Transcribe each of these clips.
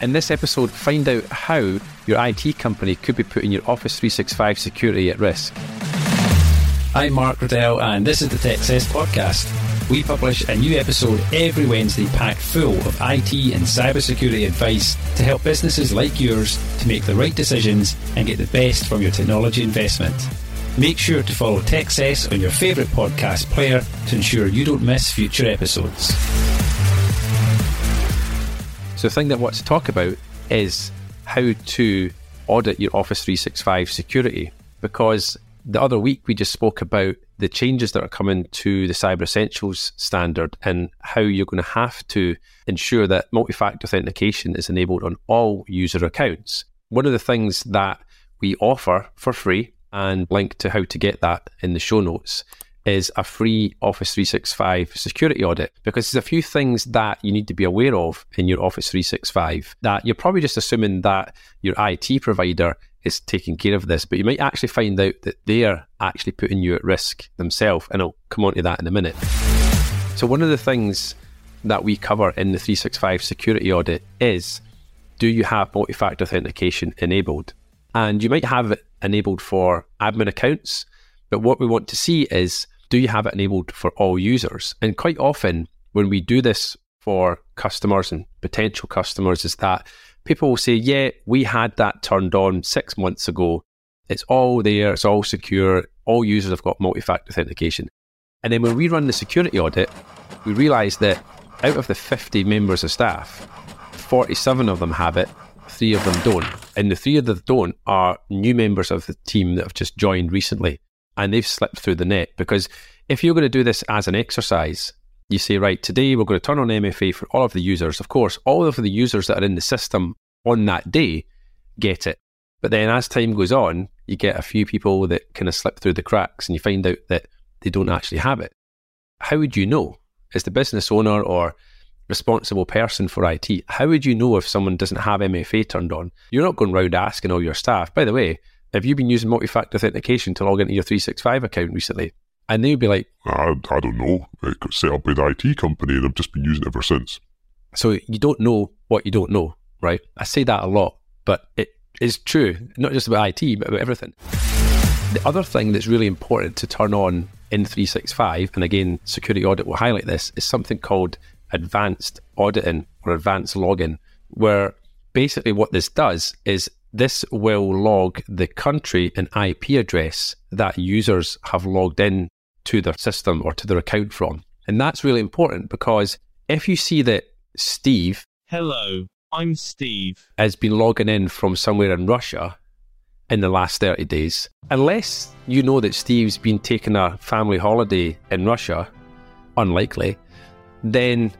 In this episode, find out how your IT company could be putting your Office 365 security at risk. I'm Mark Riddell, and this is the TechCess podcast. We publish a new episode every Wednesday packed full of IT and cybersecurity advice to help businesses like yours to make the right decisions and get the best from your technology investment. Make sure to follow TechCess on your favourite podcast player to ensure you don't miss future episodes. So, the thing that I want to talk about is how to audit your Office 365 security. Because the other week we just spoke about the changes that are coming to the Cyber Essentials standard and how you're going to have to ensure that multi factor authentication is enabled on all user accounts. One of the things that we offer for free and link to how to get that in the show notes is a free Office 365 security audit because there's a few things that you need to be aware of in your Office 365 that you're probably just assuming that your IT provider is taking care of this, but you might actually find out that they're actually putting you at risk themselves. And I'll come on to that in a minute. So, one of the things that we cover in the 365 security audit is do you have multi factor authentication enabled? And you might have it enabled for admin accounts, but what we want to see is do you have it enabled for all users? And quite often, when we do this for customers and potential customers, is that people will say, Yeah, we had that turned on six months ago. It's all there, it's all secure, all users have got multi factor authentication. And then when we run the security audit, we realize that out of the 50 members of staff, 47 of them have it, three of them don't. And the three of them don't are new members of the team that have just joined recently and they've slipped through the net. Because if you're going to do this as an exercise, you say, right, today we're going to turn on MFA for all of the users. Of course, all of the users that are in the system on that day get it. But then as time goes on, you get a few people that kind of slip through the cracks and you find out that they don't actually have it. How would you know? As the business owner or responsible person for IT, how would you know if someone doesn't have MFA turned on? You're not going around asking all your staff, by the way, have you been using multi factor authentication to log into your 365 account recently? And they would be like, I, I don't know. It got set up by the IT company and I've just been using it ever since. So you don't know what you don't know, right? I say that a lot, but it is true, not just about IT, but about everything. The other thing that's really important to turn on in 365, and again, security audit will highlight this, is something called advanced auditing or advanced logging, where basically what this does is this will log the country and IP address that users have logged in to their system or to their account from. And that's really important because if you see that Steve Hello, I'm Steve. has been logging in from somewhere in Russia in the last 30 days, unless you know that Steve's been taking a family holiday in Russia, unlikely, then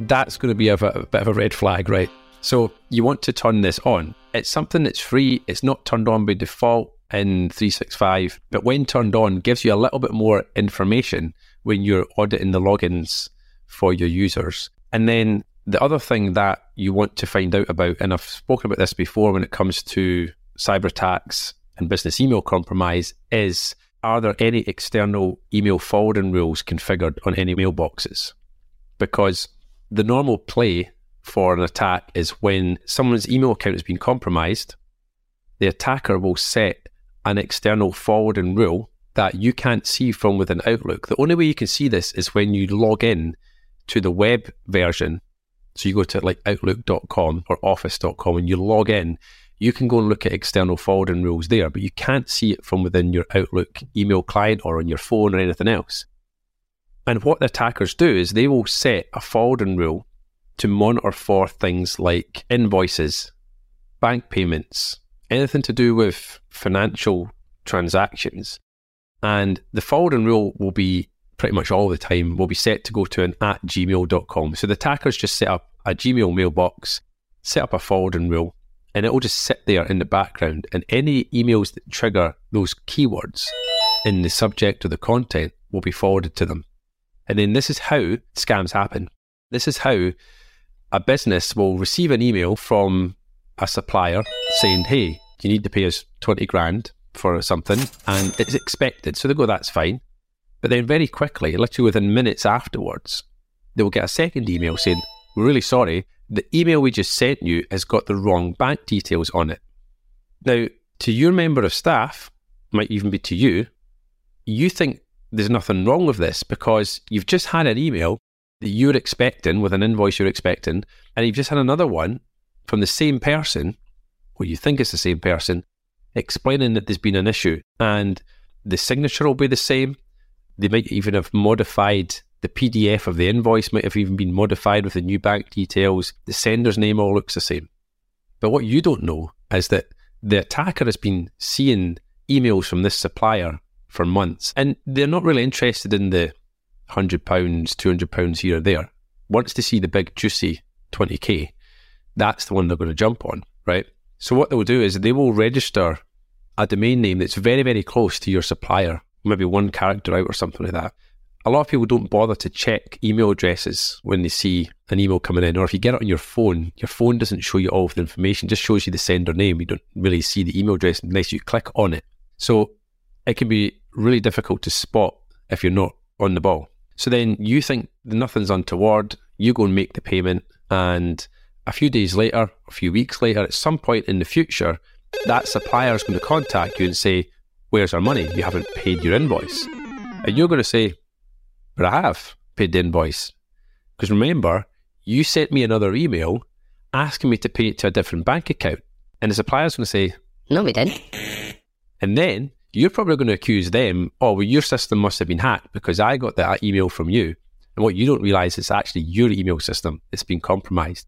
that's going to be a, a bit of a red flag, right? So you want to turn this on. It's something that's free. It's not turned on by default in 365, but when turned on, gives you a little bit more information when you're auditing the logins for your users. And then the other thing that you want to find out about, and I've spoken about this before when it comes to cyber attacks and business email compromise, is are there any external email forwarding rules configured on any mailboxes? Because the normal play for an attack is when someone's email account has been compromised, the attacker will set an external forwarding rule that you can't see from within Outlook. The only way you can see this is when you log in to the web version. So you go to like outlook.com or office.com and you log in, you can go and look at external forwarding rules there, but you can't see it from within your Outlook email client or on your phone or anything else. And what the attackers do is they will set a forwarding rule to monitor for things like invoices, bank payments, anything to do with financial transactions. And the forwarding rule will be pretty much all the time, will be set to go to an at gmail.com. So the attackers just set up a Gmail mailbox, set up a forwarding rule, and it will just sit there in the background. And any emails that trigger those keywords in the subject or the content will be forwarded to them. And then this is how scams happen. This is how a business will receive an email from a supplier saying, hey, you need to pay us 20 grand for something, and it's expected. So they go, that's fine. But then very quickly, literally within minutes afterwards, they will get a second email saying, we're really sorry, the email we just sent you has got the wrong bank details on it. Now, to your member of staff, might even be to you, you think there's nothing wrong with this because you've just had an email that you're expecting with an invoice you're expecting, and you've just had another one from the same person, or you think it's the same person, explaining that there's been an issue and the signature will be the same. They might even have modified the PDF of the invoice, might have even been modified with the new bank details. The sender's name all looks the same. But what you don't know is that the attacker has been seeing emails from this supplier for months and they're not really interested in the £100, £200 here or there. wants to see the big, juicy 20k, that's the one they're going to jump on, right? So what they'll do is they will register a domain name that's very, very close to your supplier, maybe one character out or something like that. A lot of people don't bother to check email addresses when they see an email coming in, or if you get it on your phone, your phone doesn't show you all of the information, just shows you the sender name. You don't really see the email address unless you click on it. So it can be really difficult to spot if you're not on the ball. So then you think nothing's untoward, you go and make the payment, and a few days later, a few weeks later, at some point in the future, that supplier is going to contact you and say, Where's our money? You haven't paid your invoice. And you're going to say, But I have paid the invoice. Because remember, you sent me another email asking me to pay it to a different bank account. And the supplier's going to say, No, we didn't. And then you're probably going to accuse them, oh, well, your system must have been hacked because I got that email from you. And what you don't realize is actually your email system that's been compromised.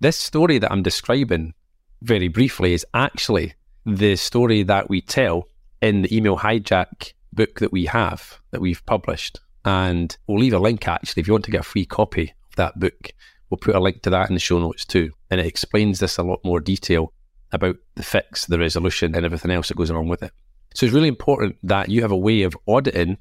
This story that I'm describing very briefly is actually the story that we tell in the email hijack book that we have, that we've published. And we'll leave a link actually if you want to get a free copy of that book. We'll put a link to that in the show notes too. And it explains this a lot more detail about the fix, the resolution, and everything else that goes along with it. So it's really important that you have a way of auditing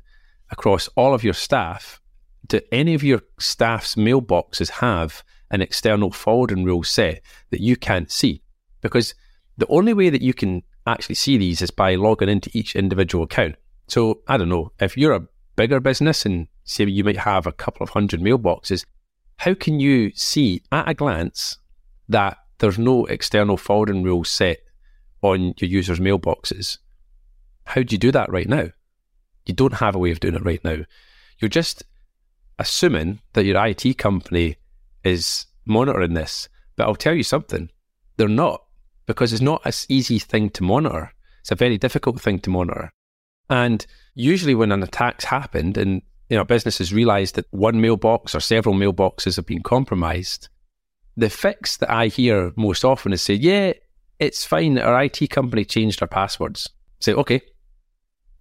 across all of your staff. Do any of your staff's mailboxes have an external forwarding rule set that you can't see? Because the only way that you can actually see these is by logging into each individual account. So I don't know, if you're a bigger business and say you might have a couple of hundred mailboxes, how can you see at a glance that there's no external forwarding rule set on your users' mailboxes? How do you do that right now? You don't have a way of doing it right now. You're just assuming that your IT company is monitoring this. But I'll tell you something, they're not, because it's not an easy thing to monitor. It's a very difficult thing to monitor. And usually when an attack's happened and you know, businesses realize that one mailbox or several mailboxes have been compromised, the fix that I hear most often is say, yeah, it's fine. Our IT company changed our passwords. Say, okay,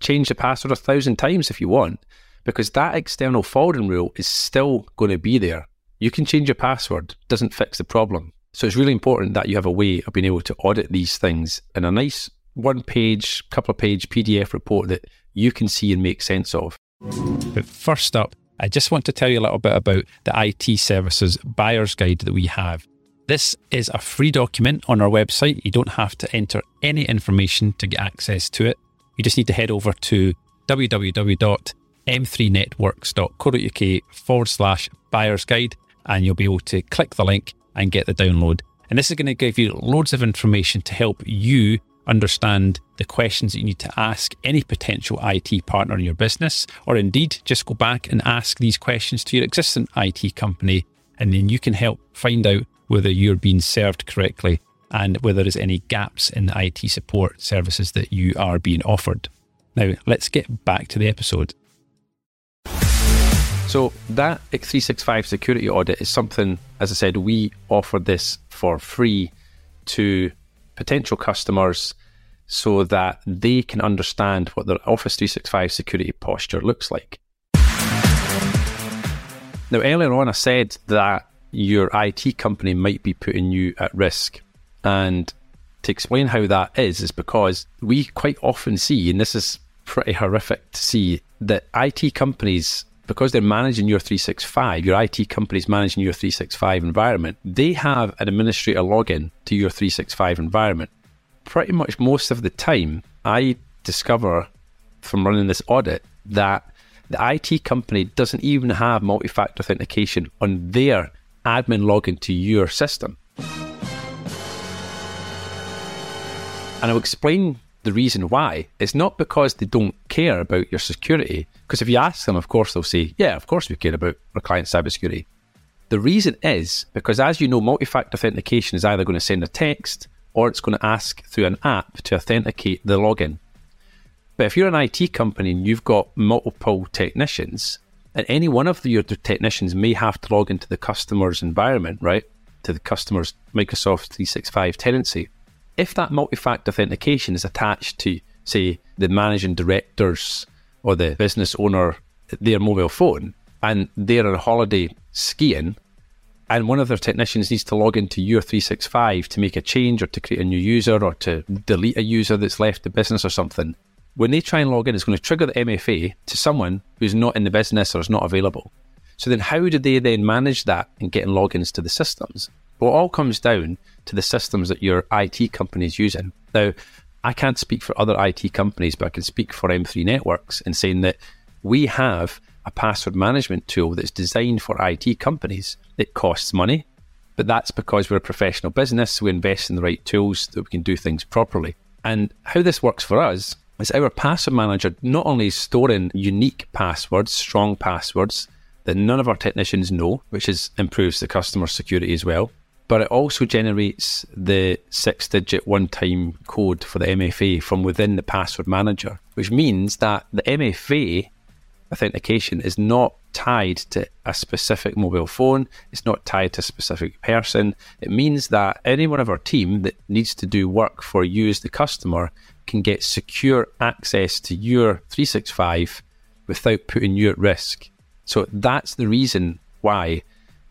change the password a thousand times if you want, because that external forwarding rule is still going to be there. You can change your password, doesn't fix the problem. So it's really important that you have a way of being able to audit these things in a nice one page, couple of page PDF report that you can see and make sense of. But first up, I just want to tell you a little bit about the IT services buyer's guide that we have. This is a free document on our website. You don't have to enter any information to get access to it. You just need to head over to www.m3networks.co.uk forward slash buyer's guide and you'll be able to click the link and get the download. And this is going to give you loads of information to help you understand the questions that you need to ask any potential IT partner in your business, or indeed just go back and ask these questions to your existing IT company, and then you can help find out whether you're being served correctly and whether there's any gaps in the IT support services that you are being offered. Now, let's get back to the episode. So that X365 security audit is something, as I said, we offer this for free to potential customers so that they can understand what their Office 365 security posture looks like. Now, earlier on, I said that your IT company might be putting you at risk. And to explain how that is, is because we quite often see, and this is pretty horrific to see, that IT companies because they're managing your 365, your IT company's managing your 365 environment, they have an administrator login to your 365 environment. Pretty much most of the time, I discover from running this audit that the IT company doesn't even have multi factor authentication on their admin login to your system. And I'll explain the reason why. It's not because they don't care about your security, because if you ask them, of course, they'll say, Yeah, of course we care about our client's cybersecurity. The reason is because, as you know, multi factor authentication is either going to send a text or it's going to ask through an app to authenticate the login. But if you're an IT company and you've got multiple technicians, and any one of your technicians may have to log into the customer's environment, right? To the customer's Microsoft 365 tenancy. If that multi factor authentication is attached to, say, the managing director's or the business owner, their mobile phone, and they're on holiday skiing, and one of their technicians needs to log into your 365 to make a change or to create a new user or to delete a user that's left the business or something, when they try and log in, it's going to trigger the MFA to someone who's not in the business or is not available. So then, how do they then manage that and getting logins to the systems? Well, it all comes down to the systems that your IT company is using. Now, I can't speak for other IT companies, but I can speak for M3 Networks in saying that we have a password management tool that's designed for IT companies. It costs money, but that's because we're a professional business. So we invest in the right tools that we can do things properly. And how this works for us is our password manager not only is storing unique passwords, strong passwords that none of our technicians know, which is improves the customer security as well, but it also generates the six digit one time code for the MFA from within the password manager, which means that the MFA authentication is not tied to a specific mobile phone, it's not tied to a specific person. It means that anyone of our team that needs to do work for you as the customer can get secure access to your 365 without putting you at risk. So that's the reason why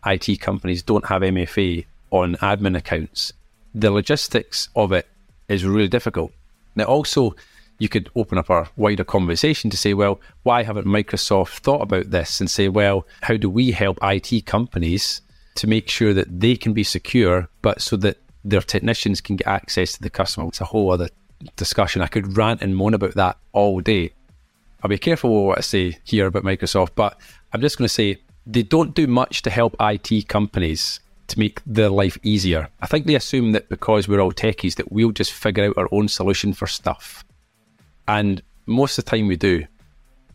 IT companies don't have MFA on admin accounts. The logistics of it is really difficult. Now, also, you could open up a wider conversation to say, well, why haven't Microsoft thought about this and say, well, how do we help IT companies to make sure that they can be secure, but so that their technicians can get access to the customer? It's a whole other discussion. I could rant and moan about that all day. I'll be careful what I say here about Microsoft, but I'm just going to say they don't do much to help IT companies to make their life easier. I think they assume that because we're all techies that we'll just figure out our own solution for stuff. And most of the time we do.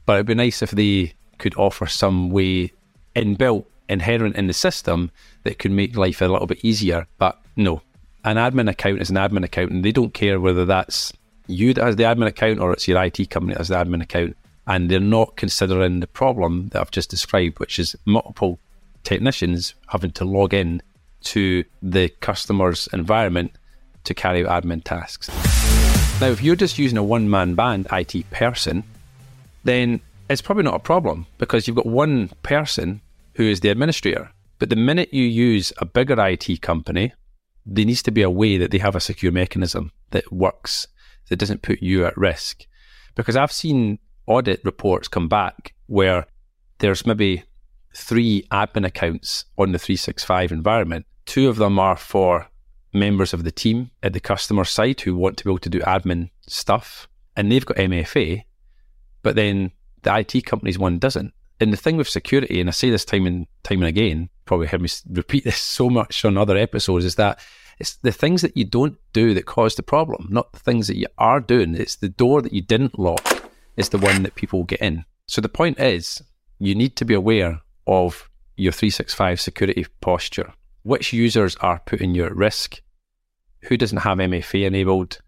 But it'd be nice if they could offer some way inbuilt, inherent in the system that could make life a little bit easier. But no, an admin account is an admin account, and they don't care whether that's you that has the admin account or it's your IT company that has the admin account. And they're not considering the problem that I've just described, which is multiple technicians having to log in to the customer's environment to carry out admin tasks. Now, if you're just using a one man band IT person, then it's probably not a problem because you've got one person who is the administrator. But the minute you use a bigger IT company there needs to be a way that they have a secure mechanism that works, that doesn't put you at risk. Because I've seen audit reports come back where there's maybe three admin accounts on the 365 environment. Two of them are for members of the team at the customer side who want to be able to do admin stuff, and they've got MFA, but then the IT company's one doesn't. And the thing with security, and I say this time and time and again, probably heard me repeat this so much on other episodes, is that it's the things that you don't do that cause the problem, not the things that you are doing. It's the door that you didn't lock is the one that people get in. So the point is, you need to be aware of your 365 security posture. Which users are putting you at risk? Who doesn't have MFA enabled?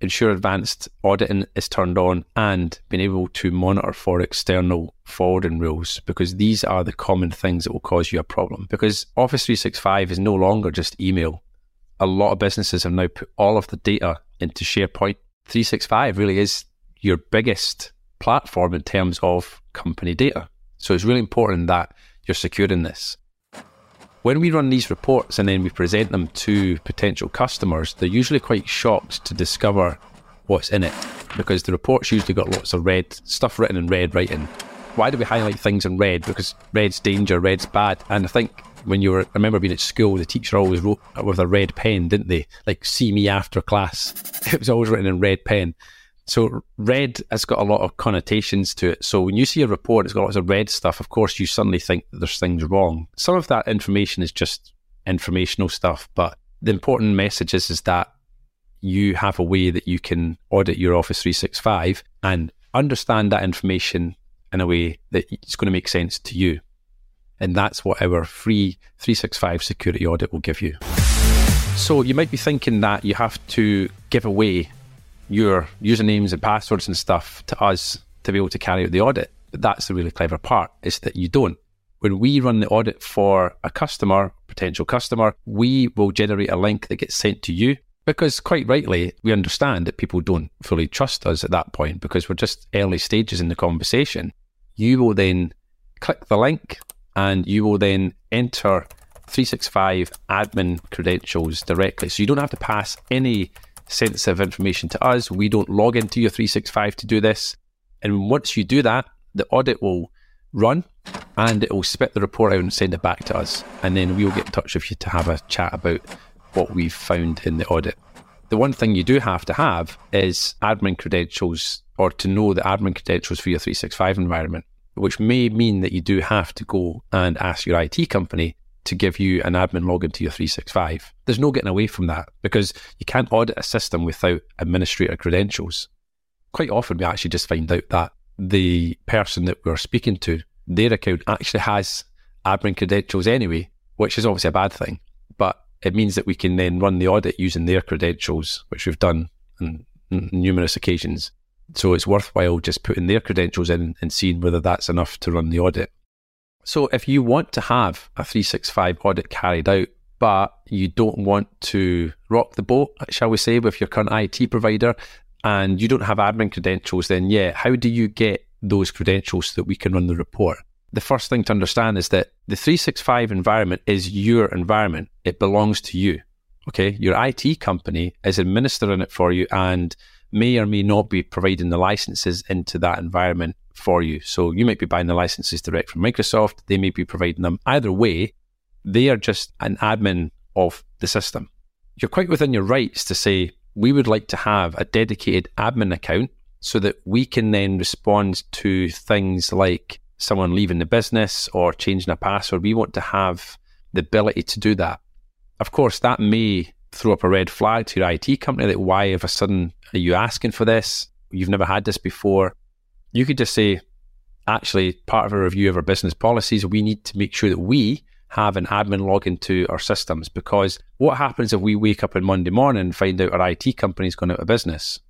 ensure advanced auditing is turned on, and being able to monitor for external forwarding rules because these are the common things that will cause you a problem. Because Office 365 is no longer just email. A lot of businesses have now put all of the data into SharePoint. 365 really is your biggest platform in terms of company data. So it's really important that you're securing this. When we run these reports and then we present them to potential customers, they're usually quite shocked to discover what's in it because the reports usually got lots of red stuff written in red writing. Why do we highlight things in red? Because red's danger, red's bad. And I think when you were, I remember being at school, the teacher always wrote with a red pen, didn't they? Like, see me after class. It was always written in red pen. So red has got a lot of connotations to it. So when you see a report, it's got lots of red stuff. Of course, you suddenly think that there's things wrong. Some of that information is just informational stuff, but the important message is, is that you have a way that you can audit your Office 365 and understand that information in a way that it's going to make sense to you. And that's what our free 365 security audit will give you. So you might be thinking that you have to give away your usernames and passwords and stuff to us to be able to carry out the audit. But that's the really clever part is that you don't. When we run the audit for a customer, potential customer, we will generate a link that gets sent to you because quite rightly, we understand that people don't fully trust us at that point because we're just early stages in the conversation. You will then click the link and you will then enter 365 admin credentials directly. So you don't have to pass any sensitive information to us. We don't log into your 365 to do this. And once you do that, the audit will run and it will spit the report out and send it back to us. And then we'll get in touch with you to have a chat about what we've found in the audit. The one thing you do have to have is admin credentials or to know the admin credentials for your 365 environment, which may mean that you do have to go and ask your IT company to give you an admin login to your 365. There's no getting away from that because you can't audit a system without administrator credentials. Quite often, we actually just find out that the person that we're speaking to, their account actually has admin credentials anyway, which is obviously a bad thing. But it means that we can then run the audit using their credentials, which we've done on numerous occasions. So it's worthwhile just putting their credentials in and seeing whether that's enough to run the audit. So if you want to have a 365 audit carried out, but you don't want to rock the boat, shall we say, with your current IT provider, and you don't have admin credentials, then yeah, how do you get those credentials so that we can run the report? The first thing to understand is that the 365 environment is your environment. It belongs to you. Okay. Your IT company is administering it for you and may or may not be providing the licenses into that environment for you. So you might be buying the licenses direct from Microsoft. They may be providing them. Either way, they are just an admin of the system. You're quite within your rights to say, we would like to have a dedicated admin account so that we can then respond to things like someone leaving the business or changing a password. We want to have the ability to do that. Of course, that may throw up a red flag to your IT company that why of a sudden are you asking for this? You've never had this before you could just say, actually, part of a review of our business policies, we need to make sure that we have an admin login to our systems because what happens if we wake up on Monday morning and find out our IT company's gone out of business?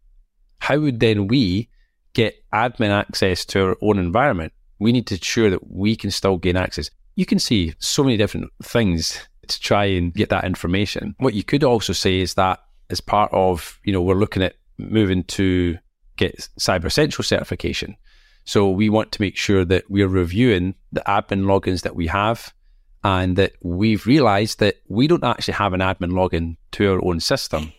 How would then we get admin access to our own environment? We need to ensure that we can still gain access. You can see so many different things to try and get that information. What you could also say is that as part of, you know, we're looking at moving to get Cyber Essential certification. So we want to make sure that we're reviewing the admin logins that we have and that we've realized that we don't actually have an admin login to our own system.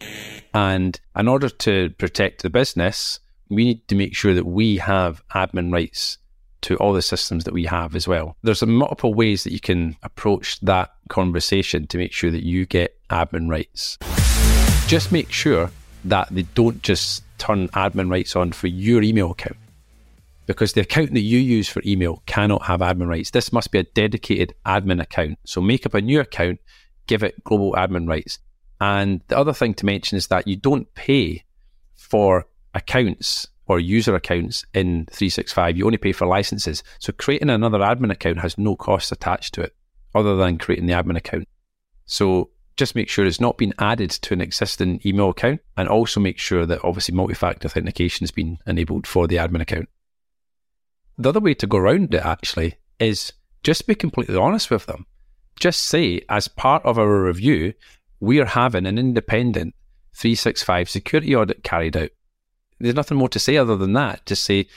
And in order to protect the business, we need to make sure that we have admin rights to all the systems that we have as well. There's multiple ways that you can approach that conversation to make sure that you get admin rights. Just make sure that they don't just turn admin rights on for your email account because the account that you use for email cannot have admin rights. This must be a dedicated admin account. So make up a new account, give it global admin rights. And the other thing to mention is that you don't pay for accounts or user accounts in 365. You only pay for licenses. So creating another admin account has no costs attached to it other than creating the admin account. So just make sure it's not been added to an existing email account and also make sure that obviously multi-factor authentication has been enabled for the admin account. The other way to go around it actually is just be completely honest with them. Just say, as part of our review, we are having an independent 365 security audit carried out. There's nothing more to say other than that. Just say,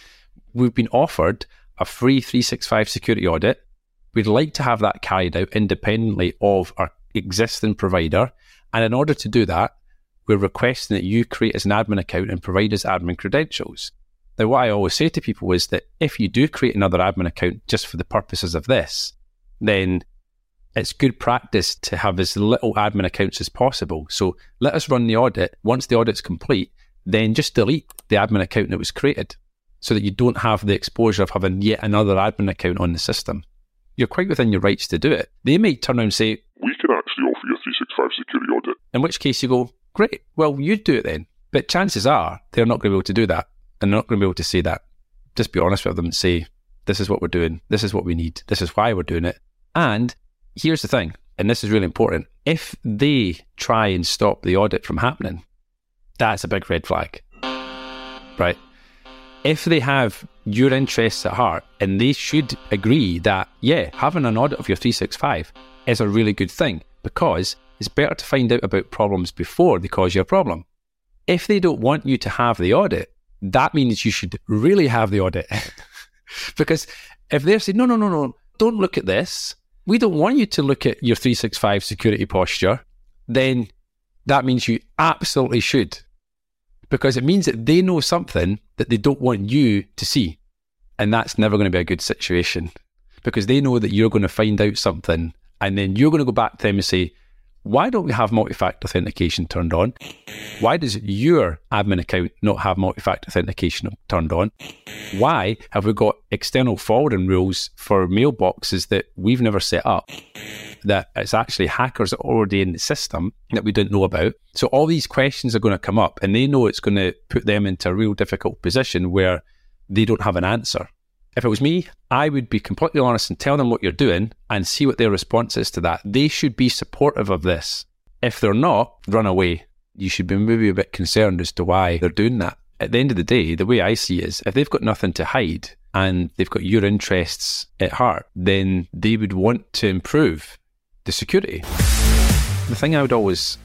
we've been offered a free 365 security audit. We'd like to have that carried out independently of our existing provider. And in order to do that, we're requesting that you create as an admin account and provide us admin credentials. Now, what I always say to people is that if you do create another admin account just for the purposes of this, then it's good practice to have as little admin accounts as possible. So let us run the audit. Once the audit's complete, then just delete the admin account that was created so that you don't have the exposure of having yet another admin account on the system. You're quite within your rights to do it. They might turn around and say, We can actually offer you a 365 security audit. in which case you go, great, well, you do it then. But chances are they're not going to be able to do that. And they're not going to be able to say that. Just be honest with them and say, this is what we're doing. This is what we need. This is why we're doing it. And here's the thing, and this is really important. If they try and stop the audit from happening, that's a big red flag. Right? If they have your interests at heart and they should agree that, yeah, having an audit of your 365 is a really good thing because it's better to find out about problems before they cause you a problem. If they don't want you to have the audit, that means you should really have the audit. because if they're saying, no, no, no, no, don't look at this, we don't want you to look at your 365 security posture, then that means you absolutely should. Because it means that they know something that they don't want you to see. And that's never going to be a good situation because they know that you're going to find out something and then you're going to go back to them and say, why don't we have multi-factor authentication turned on? Why does your admin account not have multi-factor authentication turned on? Why have we got external forwarding rules for mailboxes that we've never set up? That it's actually hackers already in the system that we didn't know about. So all these questions are going to come up and they know it's going to put them into a real difficult position where they don't have an answer. If it was me, I would be completely honest and tell them what you're doing and see what their response is to that. They should be supportive of this. If they're not, run away. You should be maybe a bit concerned as to why they're doing that. At the end of the day, the way I see it is if they've got nothing to hide and they've got your interests at heart, then they would want to improve the security. The thing I would always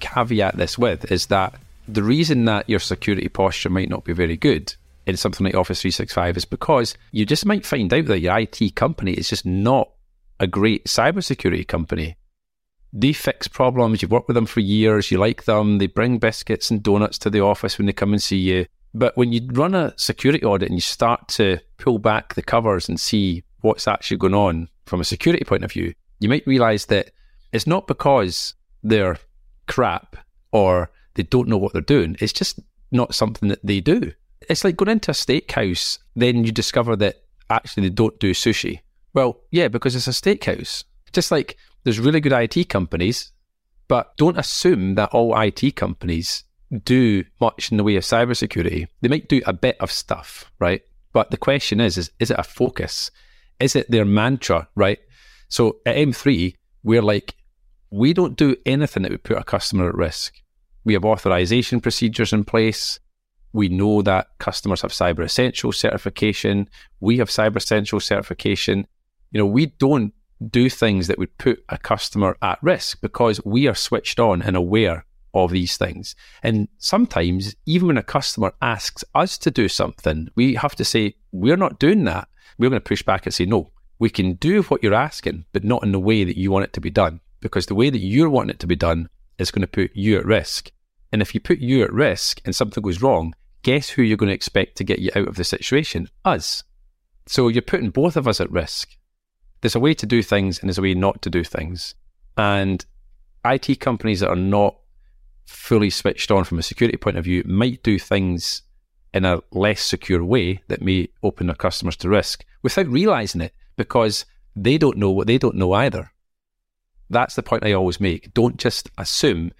caveat this with is that the reason that your security posture might not be very good in something like Office 365 is because you just might find out that your IT company is just not a great cybersecurity company. They fix problems, you've worked with them for years, you like them, they bring biscuits and donuts to the office when they come and see you. But when you run a security audit and you start to pull back the covers and see what's actually going on from a security point of view, you might realize that it's not because they're crap or they don't know what they're doing. It's just not something that they do. It's like going into a steakhouse, then you discover that actually they don't do sushi. Well, yeah, because it's a steakhouse. Just like there's really good IT companies, but don't assume that all IT companies do much in the way of cybersecurity. They might do a bit of stuff, right? But the question is, is, is it a focus? Is it their mantra, right? So at M3, we're like, we don't do anything that would put a customer at risk. We have authorization procedures in place. We know that customers have Cyber Essential certification. We have Cyber Essential certification. You know, we don't do things that would put a customer at risk because we are switched on and aware of these things. And sometimes, even when a customer asks us to do something, we have to say, we're not doing that. We're going to push back and say, no, we can do what you're asking, but not in the way that you want it to be done. Because the way that you're wanting it to be done is going to put you at risk. And if you put you at risk and something goes wrong, guess who you're going to expect to get you out of the situation? Us. So you're putting both of us at risk. There's a way to do things and there's a way not to do things. And IT companies that are not fully switched on from a security point of view might do things in a less secure way that may open their customers to risk without realizing it because they don't know what they don't know either. That's the point I always make. Don't just assume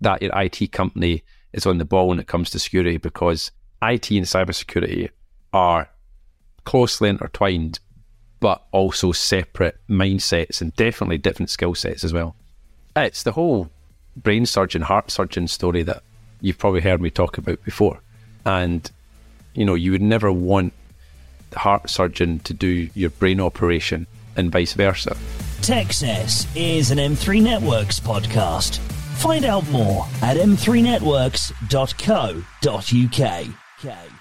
that your IT company is on the ball when it comes to security because IT and cybersecurity are closely intertwined, but also separate mindsets and definitely different skill sets as well. It's the whole brain surgeon, heart surgeon story that you've probably heard me talk about before. And, you know, you would never want heart surgeon to do your brain operation and vice versa. TechCess is an M3 Networks podcast. Find out more at m3networks.co.uk.